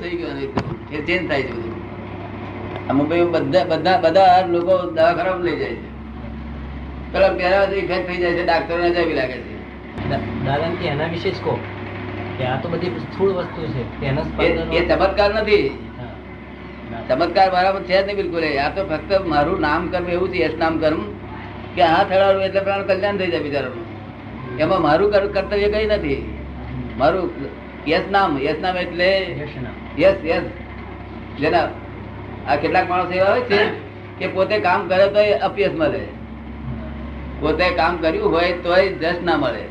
થઈ ગયું એ ચેન્જ થાય છે બધું. મુંબઈ બધા બધા બધા લોકો દવાખાના લઈ જાય છે. પેલા પહેલા ઇફેક્ટ થઈ જાય છે ડાક્ટરો ને જવી લાગે છે. દાદા કે એના વિશે જ કહો. કે આ તો બધી સ્થૂળ વસ્તુ છે. એ ચમત્કાર નથી. ચમત્કાર બરાબર છે જ નહીં બિલકુલ. એ. આ તો ફક્ત મારું નામ કર્મ એવું છે યશ નામ કર્મ કે આ થડાડું એટલે પ્રાણ કલ્યાણ થઈ જાય બિચારાનું. એમાં મારું કર્તવ્ય કઈ નથી. મારું યશ નામ યસ નામ એટલે યસ યસ. જેના આ કેટલાક માણસો એવા હોય છે કે પોતે કામ કરે તો અપયસ મળે. પોતે કામ કર્યું હોય તોય જસ ના મળે.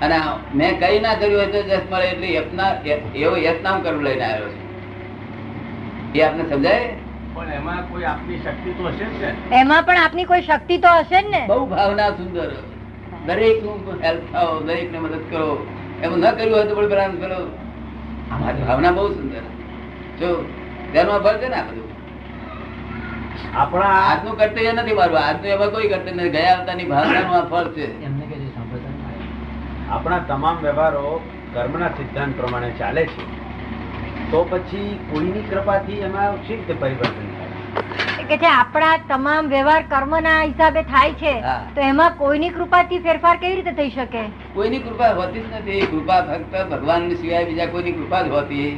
અને મેં કઈ ના કર્યું હોય તો જસ મળે એટલે યપના એવો યસ નામ કરવું લઈને આવ્યો છે. એ આપને સમજાય? પણ એમાં કોઈ આપની શક્તિ તો હશે જ ને? એમાં પણ આપની કોઈ શક્તિ તો હશે જ ને? બહુ ભાવના સુંદર. દરેકનું હેલ્પ થાવ દરેક ને મદદ કરો. એમ ન કર્યું હોય તો પણ પેલા પેલો અમારી ભાવના બહુ સુંદર જો ધ્યાનમાં ફળ છે ને આ બધું? આપણા આજનું કર્તવ્ય નથી મારું આજનું એમાં કોઈ કર્તવ્ય નથી. ગયા અવતારની ભાવનાનું આ ફળ છે. આપણા તમામ વ્યવહારો કર્મના સિદ્ધાંત પ્રમાણે ચાલે છે. તો પછી કોઈની કૃપાથી એમાં શી રીતે પરિવર્તન કે જે આપણા તમામ વ્યવહાર કર્મના હિસાબે થાય છે તો એમાં કોઈની કૃપાથી ફેરફાર કેવી રીતે થઈ શકે? કોઈની કૃપા હોતી જ નથી. કૃપા ફક્ત ભગવાન સિવાય બીજા કોઈની કૃપા જ હોતી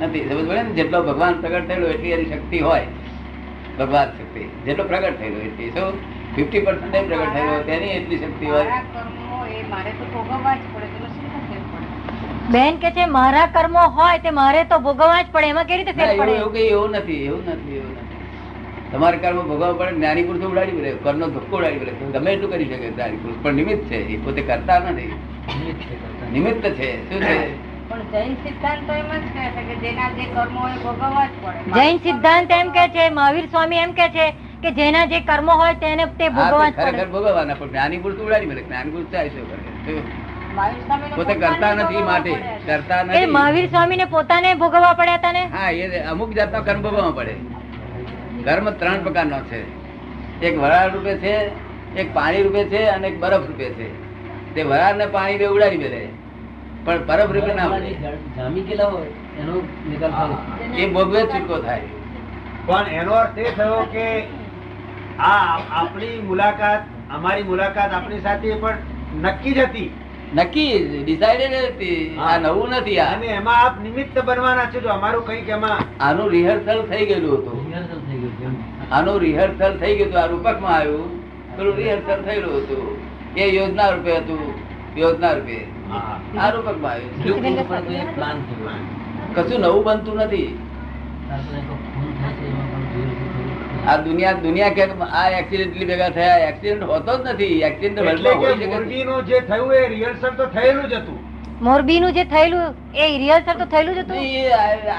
નથી. સમજ પડે ને જેટલો ભગવાન પ્રગટ થયેલો એટલી એની શક્તિ હોય. ભગવાન શક્તિ. જેટલો પ્રગટ થયેલો એટલી. શું? ફિફ્ટી પર્સન્ટ પ્રગટ થયેલો તેની એટલી શક્તિ હોય. મારા તો ભોગવવા જ પડે તો શું ફેર પડે? બેન કે છે મારા કર્મો હોય તે મારે તો ભોગવવા જ પડે. એમાં કેવી રીતે ફેર પડે? એવું નથી એવું નથી એવું નથી. તમારે કર્મ ભોગવવા પડે જ્ઞાની પુરુષ ઉડાડી પડે કર્મનો ધક્કો ઉડાડી પડે ગમે એટલું કરી શકે જ્ઞાની પુરુષ પણ નિમિત્ત છે એ પોતે કરતા નથી. નિમિત્ત છે છે શું છે? જૈન સિદ્ધાંત એમ છે કે જેના જે કર્મો હોય એ ભોગવવા જ પડે. જૈન સિદ્ધાંત એમ કે છે મહાવીર સ્વામી એમ કે છે કે જેના જે કર્મો હોય તેને તે ભોગવવા ખરેખર ભોગવવાના પણ જ્ઞાની પુરુષ ઉડાડી મળે જ્ઞાની પુરુષ થાય સ્વામીને પોતે કરતા નથી માટે કરતા નથી. મહાવીર સ્વામી ને પોતાને ભોગવવા પડ્યા હતા ને હા એ અમુક જાતનો કર્મ ભોગવવા પડે. કર્મ ત્રણ પ્રકારનો છે. એક વરાળ રૂપે છે એક પાણી રૂપે છે અને એક બરફ રૂપે છે. તે વરાળ ને પાણી બે ઉડાડી મેલે પણ બરફ રૂપે ના જામી ગયેલા હોય એનો નિકાલ એ ભોગવે છૂટકો થાય. પણ એનો અર્થ એ થયો કે આ આપણી મુલાકાત અમારી મુલાકાત આપણી સાથે પણ નક્કી જ હતી. નક્કી ડિસાઇડેડ હતી. આ નવું નથી આ. અને એમાં આપ નિમિત્ત બનવાના છો અમારું કંઈક એમાં આનું રિહર્સલ થઈ ગયેલું હતું. આનું રિહર્સલ થઈ ગયું હતું આ રૂપકમાં આવ્યું. થોડું રિહર્સલ થયેલું હતું. એ યોજના રૂપે હતું. યોજના રૂપે. આ રૂપકમાં આવ્યું કશું નવું બનતું નથી. આ દુનિયા દુનિયા કે આ એક્સિડેન્ટલી ભેગા થયા. એક્સિડન્ટ હોતો જ નથી. એક્સિડન્ટ એટલે કે મોરબીનું જે થયું એ રિહર્સલ તો થયેલું જ હતું. મોરબી નું જે થયેલું એ રિહર્સલ તો થયેલું જ હતું?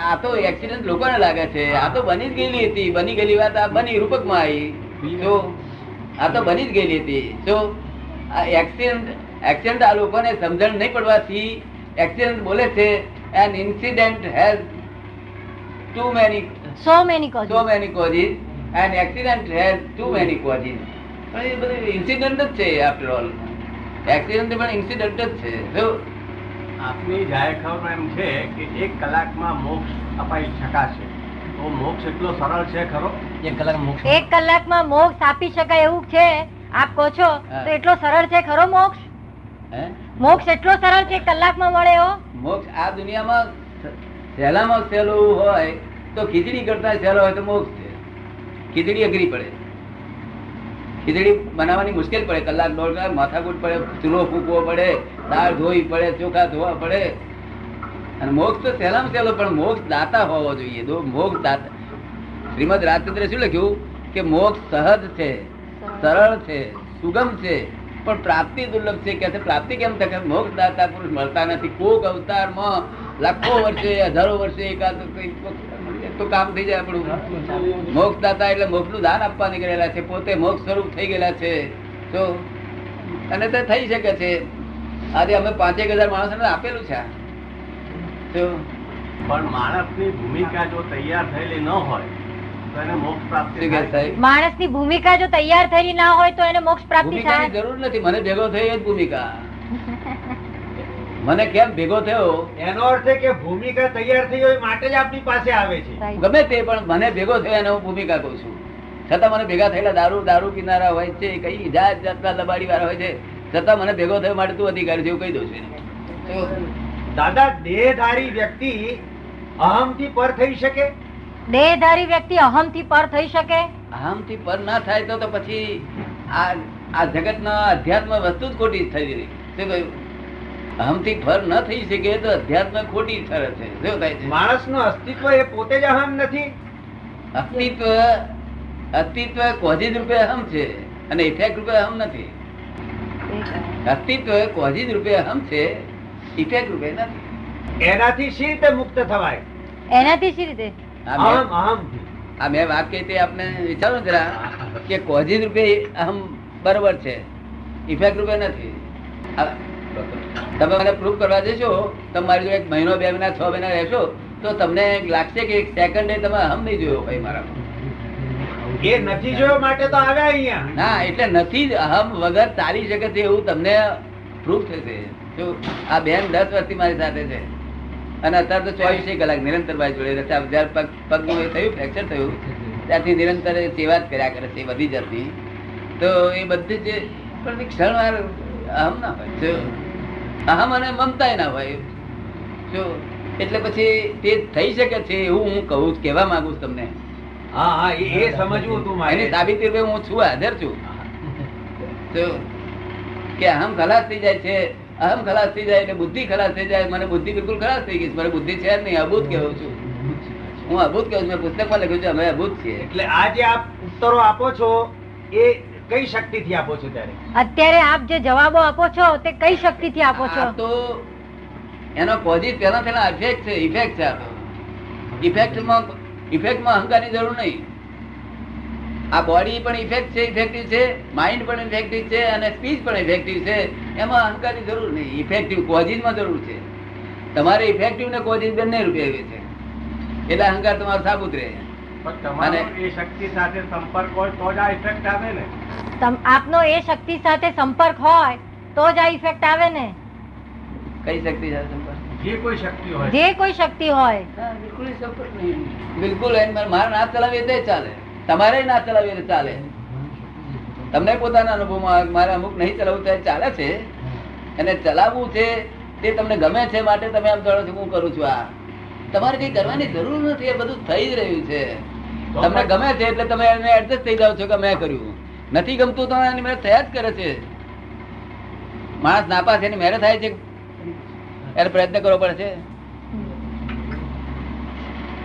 આ તો એક્સિડન્ટ લોકોને લાગે છે. આ તો બની જ ગયેલી હતી. બની ગયેલી વાત આ બની રૂપકમાં આવી. જો આ તો બની જ ગયેલી હતી. જો આ એક્સિડન્ટ એક્સિડન્ટ આ લોકોને સમજણ નહીં પડવાથી એક્સિડન્ટ બોલે છે an incident has too many so many cause so many causes an accident has too many causes પણ એ બધું ઇન્સિડન્ટ જ છે આફ્ટર ઓલ એક્સિડન્ટ પણ ઇન્સિડન્ટ જ છે. જો આપની જાહેર ખબર એમ છે કે એક કલાકમાં મોક્ષ અપાઈ શકાશે. તો મોક્ષ એટલો સરળ છે ખરો? એક કલાક મોક્ષ એક કલાકમાં મોક્ષ આપી શકાય એવું છે? આપ કહો છો તો એટલો સરળ છે ખરો મોક્ષ? હે? મોક્ષ એટલો સરળ છે કલાકમાં મળે એવો મોક્ષ આ દુનિયામાં સહેલામાં સહેલું હોય તો ખીચડી કરતા સહેલો હોય તો મોક્ષ છે. ખીચડી અઘરી પડે. ખીચડી બનાવવાની મુશ્કેલ પડે. કલાક દોઢ કલાક માથાકૂટ પડે, ચૂલો ફૂકવો પડે, દાળ ધોવી પડે, ચોખા ધોવા પડે. અને મોક્ષ તો સહેલામાં સહેલો, પણ મોક્ષ દાતા હોવો જોઈએ. મોક્ષ દાતા, શ્રીમદ રાજચંદ્ર શું લખ્યું? કે મોક્ષ સહજ છે, સરળ છે, સુગમ છે, પણ પ્રાપ્તિ દુર્લભ છે. કે પ્રાપ્તિ કેમ થાય મોક્ષ દાતા પુરુષ મળતા નથી. કોક અવતારમાં લાખો વર્ષે, હજારો વર્ષે એકાદ તો કામ થઈ જાય આપણું. મોક્ષ દાતા એટલે મોક્ષનું દાન આપવા નીકળેલા છે. પોતે મોક્ષ સ્વરૂપ થઈ ગયેલા છે. તો અને તે થઈ શકે છે. આજે અમે પાંચેક હજાર માણસોને આપેલું છે. તો પણ માણસની ભૂમિકા જો તૈયાર થયેલી ન હોય તો એને મોક્ષ પ્રાપ્તિ થાય? માણસની ભૂમિકા જો તૈયાર થયેલી ના હોય તો એને મોક્ષ પ્રાપ્તિ થાય. જરૂર નથી. મને ભેગો થઈ જ ભૂમિકા. મને કેમ ભેગો થયો? એનો અર્થ કે ભૂમિકા તૈયાર થઈ હોય માટે જ આપની પાસે આવે છે. ગમે તે પણ મને ભેગો થયો એને હું ભૂમિકા કહું છું. છતાં મને ભેગા થયેલા દારૂ દારૂ કિનારા હોય છે કઈ જાત જાતના લબાડી વાળા હોય છે છતાં મને ભેગો થયો માટે તું અધિકારી છે એવું કહી દઉં છું દાદા દેહધારી વ્યક્તિ અહમથી પર થઈ શકે? દેહધારી વ્યક્તિ અહમથી પર થઈ શકે? આમથી પર ના થાય તો તો પછી આ આ જગતના અધ્યાત્મ વસ્તુ જ ખોટી થઈ રહી. શું કહ્યું? અહમથી ફર ન થઈ શકે તો અધ્યાત્મ ખોટી ઠરે છે. શું થાય છે? માણસનું અસ્તિત્વ એ પોતે જ અહમ નથી. અસ્તિત્વ અસ્તિત્વ કોઝિજ રૂપે અહમ છે અને ઇફેક્ટ રૂપે અહમ નથી. અસ્તિત્વ કોઝિજ રૂપે અહમ છે ઇફેક્ટ રૂપે નથી. એનાથી શી રીતે મુક્ત થવાય? એનાથી શી રીતે? આ મેં- અહમ આ મેં વાત કહી તે આપને વિચારો જરા કે કોઝિજ રૂપે અહમ બરોબર છે ઇફેક્ટ રૂપે નથી. આ- તમે મને પ્રૂફ કરવા જશો તમે મારી જોડે એક મહિનો બે મહિના છ મહિના રહેશો તો તમને લાગશે કે એક સેકન્ડે તમે હમ નહીં જોયો ભાઈ મારા એ નથી જોયો માટે તો આવ્યા અહીંયા. ના એટલે નથી હમ વગર ચાલી શકે છે એવું તમને પ્રૂફ થશે. જો આ બેન દસ વર્ષથી મારી સાથે છે. અને અત્યારે તો ચોવીસે કલાક નિરંતર ભાઈ જોડે જયારે પગ પગનું એ થયું ફ્રેક્ચર થયું ત્યારથી નિરંતર સેવા જ કર્યા કરે છે બધી જાતની તો એ બધી જે પણ ક્ષણવાર હમ ના હોય. અહમ અને મમતા ના હોય. જો એટલે પછી તે થઈ શકે છે એવું હું કહું કહેવા માંગુ છું તમને. હા હા એ સમજવું હતું મારે. એની સાબિતી રૂપે હું છું હાજર છું. તો કે અહમ ખલાસ થઈ જાય છે અહમ ખલાસ થઈ જાય એટલે બુદ્ધિ ખલાસ થઈ જાય મને બુદ્ધિ બિલકુલ ખલાસ થઈ ગઈ મારે બુદ્ધિ છે જ નહીં અભૂત કહેવું છું. હું અભૂત કહું છું મેં પુસ્તકમાં લખ્યું છે અમે અભૂત છીએ. એટલે આ જે આપ ઉત્તરો આપો છો એ કઈ શક્તિથી આપો છો ત્યારે? અત્યારે આપ જે જવાબો આપો છો તે કઈ શક્તિ થી આપો છો? તો એનો પોઝિટિવ પેલા પેલા ઇફેક્ટ છે ઇફેક્ટ છે ઇફેક્ટમાં ઇફેક્ટમાં અહંકારની જરૂર નહીં. આ બોડી પણ ઇફેક્ટ છે ઇફેક્ટિવ છે માઇન્ડ પણ ઇફેક્ટિવ છે અને સ્પીચ પણ ઇફેક્ટિવ છે. એમાં અહંકારની જરૂર નહીં. ઇફેક્ટિવ કોઝિસમાં જરૂર છે. તમારે ઇફેક્ટિવ ને કોઝિન બંને રૂપે આવે છે. એટલે અહંકાર તમારો સાબુત રહે. પણ તમારો અને- એ શક્તિ સાથે સંપર્ક હોય તો જ આ ઇફેક્ટ આવે ને. આપનો એ શક્તિ સાથે સંપર્ક હોય તો જ આ ઇફેક્ટ આવે ને. કઈ શક્તિ સાથે સંપર્ક? જે કોઈ શક્તિ હોય. જે કોઈ શક્તિ હોય. બિલકુલ સંપર્ક નહીં. બિલકુલ મારે- મારે ના ચલાવીએ તે ચાલે. તમારે ના ચલાવીએ ચાલે. તમને પોતાના અનુભવમાં મારે અમુક નહીં ચલાવવું તો ચાલે છે. અને ચલાવવું છે તે તમને ગમે છે માટે તમે આમ જાણો છો હું કરું છું આ. તમારે કઈ કરવાની જરૂર નથી એ બધું થઈ જ રહ્યું છે. તમને ગમે છે એટલે તમે એને એડજસ્ટ થઈ જાઓ છો કે મેં કર્યું. નથી ગમતું તો એની મેરેજ થયા જ કરે છે. માણસ નાપાસ એની મેરેજ થાય છે. એને પ્રયત્ન કરવો પડે છે.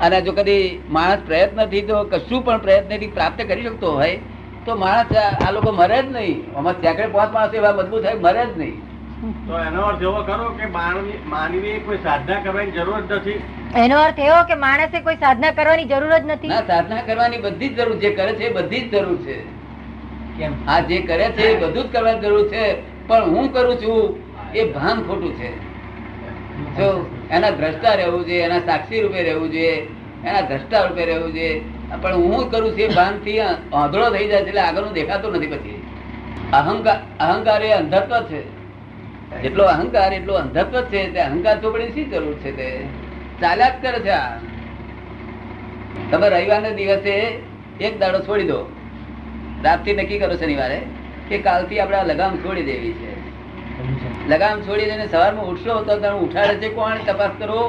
અને જો કદી માણસ પ્રયત્નથી તો કશું પણ પ્રયત્નથી પ્રાપ્ત કરી શકતો હોય તો માણસ આ લોકો મરે જ નહીં. આમાં સેંકડે પાંચ માણસ એવા મજબૂત થાય મરે જ નહીં. તો એનો અર્થ એવો ખરો કે માનવી માનવી કોઈ સાધના કરવાની જરૂર જ નથી? એનો અર્થ એવો કે માણસે કોઈ સાધના કરવાની જરૂર જ નથી? સાધના કરવાની બધી જ જરૂર જે કરે છે બધી જ જરૂર છે. આ જે કરે છે એ બધું જ કરવાની જરૂર છે, પણ હું કરું છું એ ભાન ખોટું છે. જો એના દ્રષ્ટા રહેવું જોઈએ, એના સાક્ષી રૂપે રહેવું જોઈએ, એના દ્રષ્ટા રૂપે રહેવું જોઈએ, પણ હું કરું છું એ ભાનથી આંધળો થઈ જાય છે એટલે આગળનું દેખાતું નથી પછી. અહંકાર અહંકાર એ અંધત્વ છે. જેટલો અહંકાર, એટલો અંધત્વ છે. તે અહંકાર ચોપડી શી જરૂર છે તે? ચાલ્યા જ કરે છે તમે રવિવારના દિવસે એક દાડો છોડી દો. રાતથી નક્કી કરો શનિવારે કે કાલથી આપણે લગામ છોડી દેવી છે. લગામ છોડી દઈને સવારમાં ઉઠશો તો તમે ઉઠાડે છે કોણ? તપાસ કરો.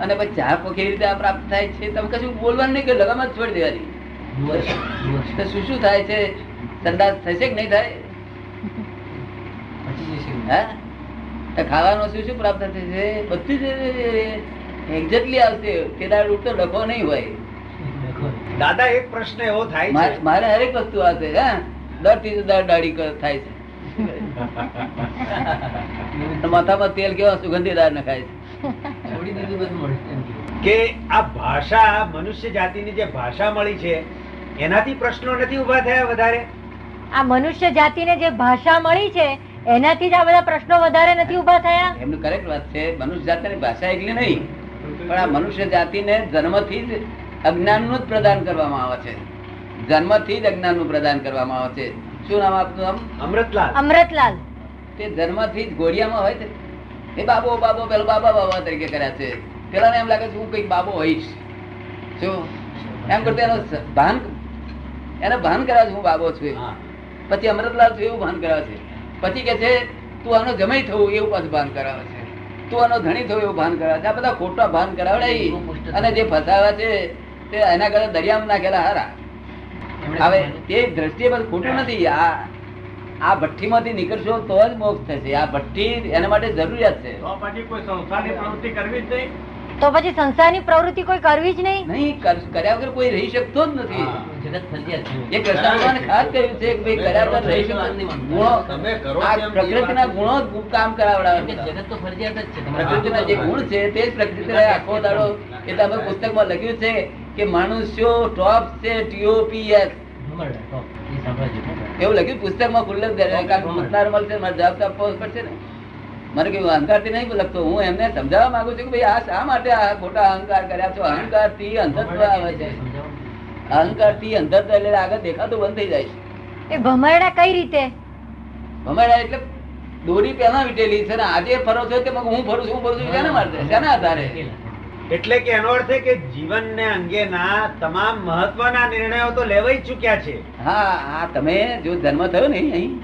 અને પછી ચા કેવી રીતે આ પ્રાપ્ત થાય છે. તમે કશું બોલવાનું નહીં કે લગામ જ છોડી દેવાની. તો શું શું થાય છે? સંદાસ થશે કે નહીં થાય? હા? ખાવાનું શું શું પ્રાપ્ત થશે? બધું જ એક્ઝેક્ટલી આવશે. તે દાડ ઉઠતો ડખો નહીં હોય. દાદા એક પ્રશ્ન એવો થાય છે. મારે હરેક વસ્તુ આવશે હે? દર ત્રીજે દર દાડી થાય છે. માથામાં તેલ કેવા સુગંધીદાર નખાય છે. છોડી દીધું બધું. કે આ ભાષા મનુષ્ય જાતિની જે ભાષા મળી છે એનાથી પ્રશ્નો નથી ઊભા થયા વધારે? આ મનુષ્ય જાતિને જે ભાષા મળી છે એનાથી જ આ બધા પ્રશ્નો વધારે નથી ઊભા થયા? એમનું કરેક્ટ વાત છે મનુષ્ય જાતિની ભાષા એટલે નહીં પણ આ મનુષ્ય જાતિને જન્મથી જ અજ્ઞાનનું જ પ્રદાન કરવામાં આવે છે. જન્મથી જ અજ્ઞાનનું પ્રદાન કરવામાં આવે છે. શું નામ આપનું આમ? અમૃતલાલ. અમૃતલાલ. તે જન્મથી જ ઘોડિયામાં હોય છે? એ બાબો બાબો પેલો બાબા બાબા તરીકે કર્યા છે. પેલાને એમ લાગે છે હું કંઈક બાબો હોઈશ. શું? એમ કરતો એનો ભાન એને ભાન કરાવે છે હું બાબો છું હા. પછી અમૃતલાલ છું એવું ભાન કરાવે છે. પછી કે છે તું આનો જમાઈ થવું એવું પાછું ભાન કરાવે છે. તું આનો ધણી થવું એવું ભાન કરાવે છે. આ બધા ખોટા ભાન કરાવડાય. અને જે ફસાવા છે તે એના કરતા દરિયામાં નાખેલા હારા. હવે તે દ્રષ્ટિએ બધું ખોટું નથી. આ આ ભઠ્ઠીમાંથી નીકળશો તો જ મોક્ષ થશે. આ ભઠ્ઠી એના માટે જરૂરિયાત છે. તો પછી કોઈ સંસ્થાની પ્રવૃત્તિ કરવી જ નહીં? તો પછી સંસારની પ્રવૃત્તિ કોઈ કરવી જ નહીં? નહીં કર્યા વગર કોઈ રહી શકતો જ નથી. એ કૃષ્ણ ભગવાન ખાસ કહ્યું છે કે ભાઈ કર્યા વગર રહી શકતો ગુણો આ પ્રકૃતિના ગુણો જ કામ કરાવડાવે. જગત તો ફરજિયાત જ છે. તમારે પ્રકૃતિના જે ગુણ છે તે જ પ્રકૃતિ આખો દાડો એ તમે પુસ્તકમાં લખ્યું છે. કે મનુષ્યો ટોપ છે ટીઓપીએસ છે, એવું લખ્યું પુસ્તકમાં ખુલ્લે મતદાર કે મળશે મારે જવાબ તો આપવો પડશે ને. મને કેવું અહંકારથી નહીં લખતો. હું એમને સમજાવવા માંગુ છું કે ભાઈ આ શા માટે આ ખોટા અહંકાર કર્યા છો? અહંકારથી અંધત્વ આવે છે? અહંકારથી અંધત્વ એટલે આગળ દેખાતું બંધ થઈ જાય છે. એ ભમરડા કઈ રીતે? ભમરડા એટલે દોરી પહેલા વીટેલી છે ને આજે ફરો છો કે હું ફરું છું હું ફરું છું શેના માટે શેના આધારે? એટલે કે એનો અર્થ છે કે જીવનને અંગેના તમામ મહત્વના નિર્ણયો તો લેવાઈ ચૂક્યા છે. હા આ તમે જો ધર્મ થયો ને અહીં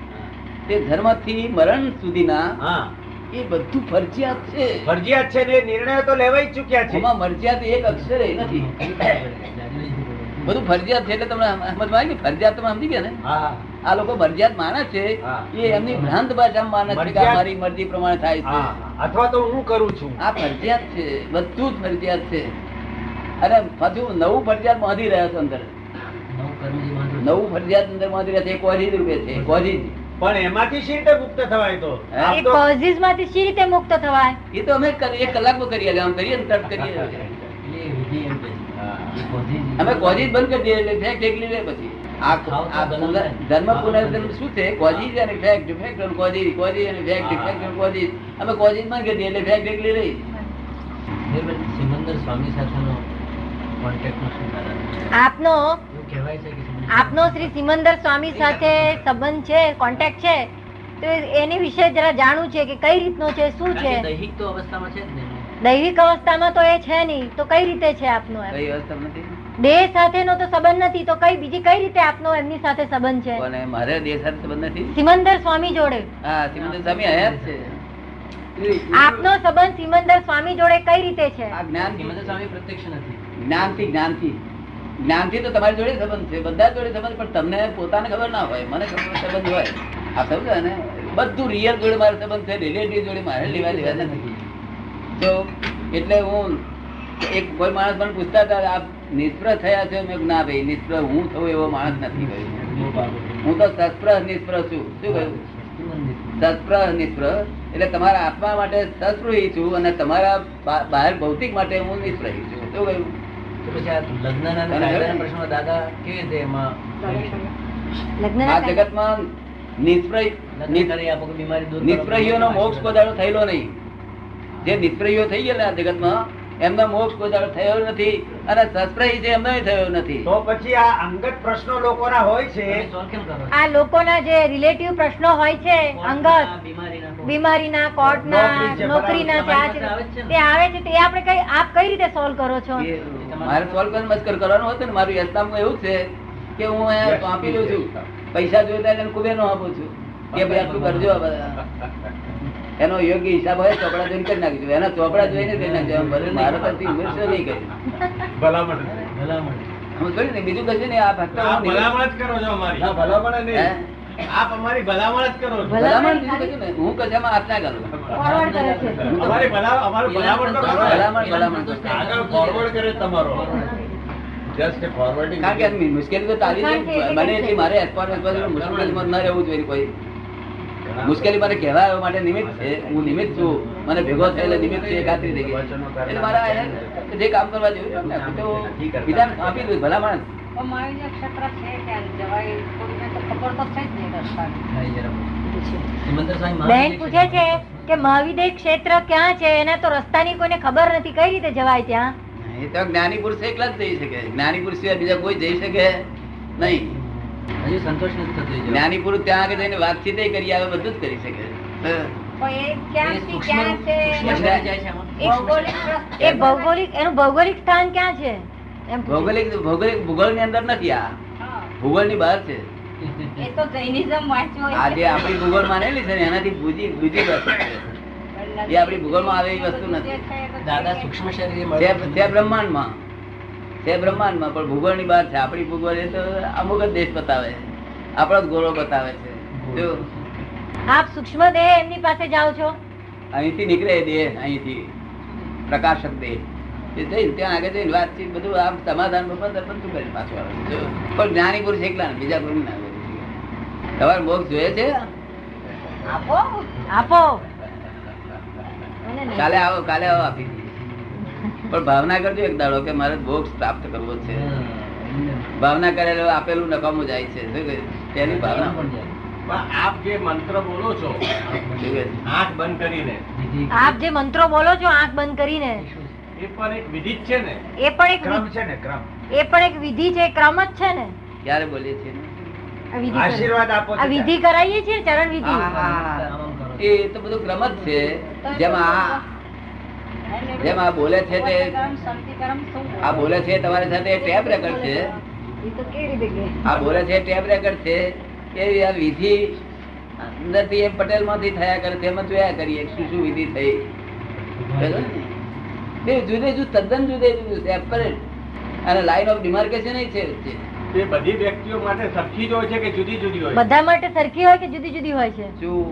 તે ધર્મથી મરણ સુધીના હા. એ બધું ફરજિયાત છે. ફરજિયાત છે ને એ નિર્ણયો તો લેવાઈ ચૂક્યા છે. એમાં મરજિયાત એક અક્ષર નથી. બધું ફરજિયાત છે એટલે તમને સમજમાં આવી ને ફરજિયાત તમે સમજી ગયા ને? હા. આ લોકો મરજિયાત માને છે. એ એમની ભ્રાંત ભાષામાં માને છે કે મારી મરજી પ્રમાણે થાય છે. અથવા તો હું કરું છું. આ ફરજિયાત છે. બધું જ ફરજિયાત છે. અને પાછું નવું ફરજિયાત બાંધી રહ્યા છો અંદર. નવું ફરજિયાત અંદર બાંધી રહ્યા છે. એ કોઝી રૂપે છે. કોઝી પણ એમાંથી શી રીતે મુક્ત થવાય તો? એ તો માંથી શી રીતે મુક્ત થવાય? એ તો અમે કરી- એક કલાકમાં કરીએ આમ કરીએ ને તરત કરીએ. અમે કોઝી બંધ કરી દઈએ એટલે ફેંક એકલી રહે પછી. ધર્મ પુનર્જન્મ શું છે? કોઝી અને ફેક્ટ ફેક્ટ અને કોઝી કોઝી અને ફેક્ટ. ફેક્ટ અને કોઝી અમે કોઝી માં બંધ એટલે ફેક્ટ એકલી રહી. સિમંદર સ્વામી સાથેનો? આપનો એવું કહેવાય છે કે સિમંદર? આપનો શ્રી સિમંદર સ્વામી સાથે સંબંધ છે? કોન્ટેક્ટ છે? તો એની વિશે જરા જાણવું છે કે કઈ રીતનો છે? શું છે? દૈહિક તો અવસ્થામાં છે દૈહિક દૈવિક અવસ્થામાં તો એ છે નહીં. તો કઈ રીતે છે આપનો કઈ વ્યવસ્થા નથી? દેહ સાથેનો તો સંબંધ નથી તો કઈ બીજી કઈ રીતે આપનો એમની સાથે સંબંધ છે? અને મારે દેહ સાથે સંબંધ નથી? સિમંદર સ્વામી જોડે. હા સિમંદર સ્વામી આયા છે. આપનો સંબંધ સિમંદર સ્વામી જોડે કઈ રીતે છે? આ જ્ઞાન સિમંદર સ્વામી પ્રત્યક્ષ નથી. જ્ઞાનથી જ્ઞાનથી જ્ઞાનથી તો તમારી જોડે સંબંધ છે બધા જોડે સંબંધ પણ તમને પોતાને ખબર ના હોય મને ખબર સંબંધ હોય. આ સમજો ને બધું રિયલ જોડે મારો સંબંધ છે રિલેટિવ જોડે મારે લેવા લેવા નથી. તો એટલે હું એક કોઈ માણસ મને પૂછતા હતા આપ નિષ્ફળ થયા છે મેં ના ભાઈ નિષ્પ્ર હું થવું એવો માણસ નથી ભાઈ. હું તો સસ્પ્રહ નિષ્પ્ર છું. શું કહ્યું? સસ્પ્રહ નિષ્પ્ર એટલે તમારા આત્મા માટે સત્પ્રહી છું અને તમારા બહાર ભૌતિક માટે હું નિષ્પ્રહી છું. શું કહ્યું? જગતમાં દૂર કરો. મોક્ષ કોદાડો થયેલો નહીં. જે નિષ્પ્રહીઓ થઈ ગયેલા આ જગતમાં એમનો મોક્ષ કોદાડો થયો નથી અને સસ્પ્રહી છે એમનો થયો નથી. તો પછી આ અંગત પ્રશ્નો લોકોના હોય છે? આ લોકોના જે રિલેટિવ પ્રશ્નો હોય છે અંગત બીમારીના કોર્ટ. બીમારીના કોર્ટના નોકરીના તે આવે છે તે આપણે કઈ આપ કઈ રીતે સોલ્વ કરો છો? મારે સોલ્વ કરવાનું મસ્કર કરવાનું હતું ને મારું યસ્તામાં એવું છે કે હું અહીંયા આપી દઉં છું. પૈસા જોઈતા કુબેર નો આપું છું. કે ભાઈ આટલું કરજો બધા. એનો યોગ્ય હિસાબ હોય ચોપડા જોઈને કરી નાખજો એના ચોપડા જોઈને કરી નાખજો એમ ભલે મારે નહીં કરી. ભલામણ. ભલામણ. હું જોયું ને બીજું કશું નહીં આ ફક્ત ભલામણ જ કરો છો અમારી. ભલામણ નહીં. આપ અમારી ભલામણ જ કરો ભલામણ બીજું કશું નહીં. હું કશામાં હાથ ના કરું ફોરવર્ડ અમારી ભલામણ ભલામણ ભલામણ આગળ ફોરવર્ડ કરે તમારો. જસ્ટ કારણ કે મુશ્કેલી તો તારી મને એટલી મારે એસ્પાર એસ્પાર મુશ્કેલીમાં ન રહેવું જોઈએ કોઈ. મુશ્કેલી મને કહેવા માટે નિમિત્ત છે. હું નિમિત્ત છું. મને ભેગો થયેલો નિમિત્ત છે ખાતરી થઈ ગઈ. એટલે મારા જે કામ કરવા જેવું તો બીજાને આપી દઉં ભલા બેન પૂછે છે કે મહાવિદ્ય ક્ષેત્ર ક્યાં છે? એને તો રસ્તાની કોઈને ખબર નથી. કઈ રીતે જવાય ત્યાં? એ તો જ્ઞાની પુરુષ એકલા જ જઈ શકે. જ્ઞાની પુરુષ સિવાય બીજા કોઈ જઈ શકે નહીં. હજી સંતોષ નથી થતો જ્ઞાની પુરુષ ત્યાં આગળ જઈને વાતચીત કરી આવે બધું જ કરી શકે. ભૌગોલિક પ્રશ્ન. એ ભૌગોલિક એનું ભૌગોલિક સ્થાન ક્યાં છે? ભૌગોલિક ભૌગોલિક ભૂગોળની અંદર નથી આ. હા. ભૂગોળની બહાર છે. એ તો જૈનિઝમ વાંચ્યું આ જે આપણી ભૂગોળ માનેલી છે એનાથી બીજી બીજી વસ્તુ એ આપણી ભૂગોળમાં આવે એવી વસ્તુ નથી. દાદા સૂક્ષ્મ શરીર બ્રહ્માંડ મળે છે બ્રહ્માંડમાં પણ ભૂગોળની બહાર છે. આપણી ભૂગોળ એ તો અમુક જ દેશ બતાવે છે. આપણો જ ગોળો બતાવે છે. જો. આપ સૂક્ષ્મ દેહ એમની પાસે જાઓ છો? અહીંથી નીકળે દેહ અહીંથી. પ્રકાશક દેહ. એ જઈને ત્યાં આગળ જઈને વાતચીત બધું આમ સમાધાન બધાં કરીને પાછું આવે પણ જ્ઞાની પુરુષ એકલા બીજા કોઈ ના તમારે મોક્ષ જોઈએ છે? આપો. આપો. કાલે આવો કાલે આવો આપી પણ ભાવના કરજો એક દાડો કે મારે મોક્ષ પ્રાપ્ત કરવો છે ભાવના કરેલો આપેલું નકામું જાય છે તેની ભાવના પણ જાય. આપ જે મંત્ર બોલો છો આંખ બંધ કરીને આપ જે મંત્રો બોલો છો આંખ બંધ કરીને એ પણ એક વિધિ જ છે ને એ પણ એક ક્રમ છે ને ક્રમ એ પણ એક વિધિ છે ક્રમ જ છે ને ક્યારે બોલીએ છીએ વિધિ આશીર્વાદ આપો આ વિધિ કરાવીએ છીએ ચરણ વિધિ. એ તો બધું ક્રમ જ છે જેમ આ જેમ આ બોલે છે તે? આ બોલે છે તમારી સાથે ટેપ રેકર્ડ છે. એ? આ બોલે છે ટેપ રેકર્ડ છે એ આ વિધિ અંદરથી એમ પટેલમાંથી થયા કરે તેમાં જોયા કરીએ. શું શું વિધિ થઈ? ને? બે જુદે જુદ તદ્દન જુદે જુદું સેપરેટ અને લાઈન ઓફ ડિમાર્કેશન છે તે બધી વ્યક્તિઓ માટે સરખી જ હોય છે કે જુદી જુદી હોય બધા માટે સરખી હોય કે જુદી જુદી હોય છે?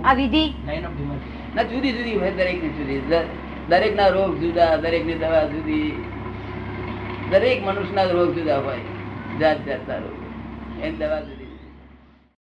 આ વિધિ? લાઈન ઓફ ડિમાર્કેશન ના જુદી જુદી હોય દરેકની જુદી દરેક ના રોગ જુદા દરેકની દવા જુદી. દરેક મનુષ્ય ના રોગ જુદા હોય, જાત જાતના રોગ. એની દવા જુદી.